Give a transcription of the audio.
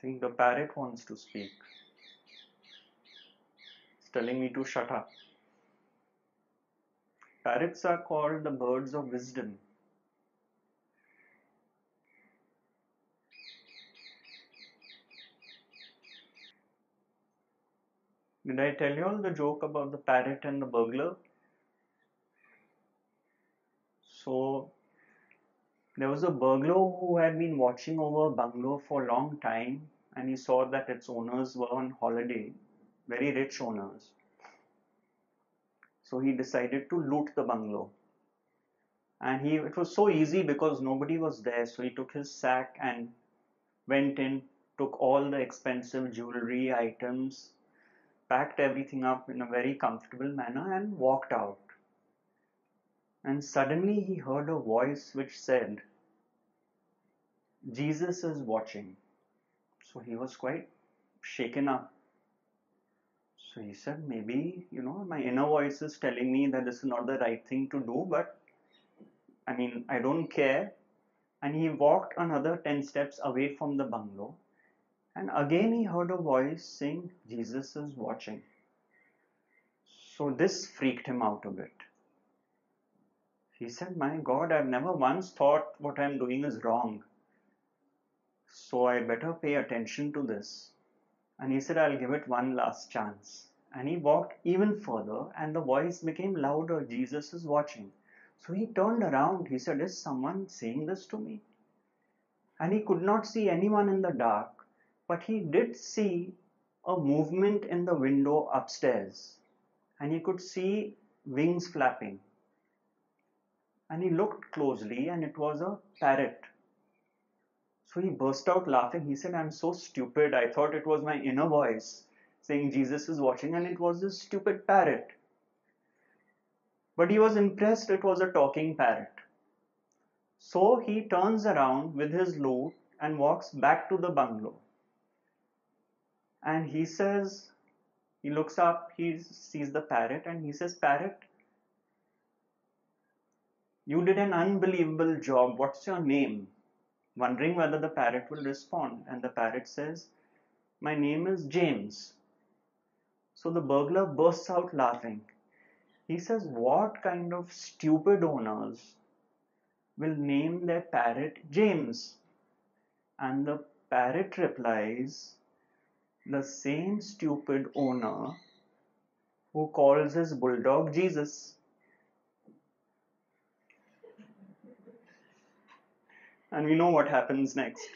Think the parrot wants to speak. It's telling me to shut up. Parrots are called the birds of wisdom. Did I tell you all the joke about the parrot and the burglar? So, there was a burglar who had been watching over a bungalow for a long time and he saw that its owners were on holiday, very rich owners. So he decided to loot the bungalow. And he it was so easy because nobody was there, so he took his sack and went in, took all the expensive jewelry items, packed everything up in a very comfortable manner and walked out. And suddenly he heard a voice which said, Jesus is watching. So he was quite shaken up. So he said, maybe, you know, my inner voice is telling me that this is not the right thing to do, but I mean, I don't care. And he walked another 10 steps away from the bungalow. And again he heard a voice saying, Jesus is watching. So this freaked him out a bit. He said, My God, I've never once thought what I'm doing is wrong. So I better pay attention to this. And he said, I'll give it one last chance. And he walked even further, and the voice became louder Jesus is watching. So he turned around. He said, Is someone saying this to me? And he could not see anyone in the dark, but he did see a movement in the window upstairs. And he could see wings flapping. And he looked closely, and it was a parrot so he burst out laughing. He said, I'm so stupid. I thought it was my inner voice saying Jesus is watching, and it was this stupid parrot. But he was impressed it was a talking parrot. So he turns around with his loot and walks back to the bungalow. And he says, he looks up, he sees the parrot, and he says, Parrot, you did an unbelievable job. What's your name? wondering whether the parrot will respond. And the parrot says, My name is James. So the burglar bursts out laughing. He says, What kind of stupid owners will name their parrot James? And the parrot replies, The same stupid owner who calls his bulldog Jesus. And we know what happens next.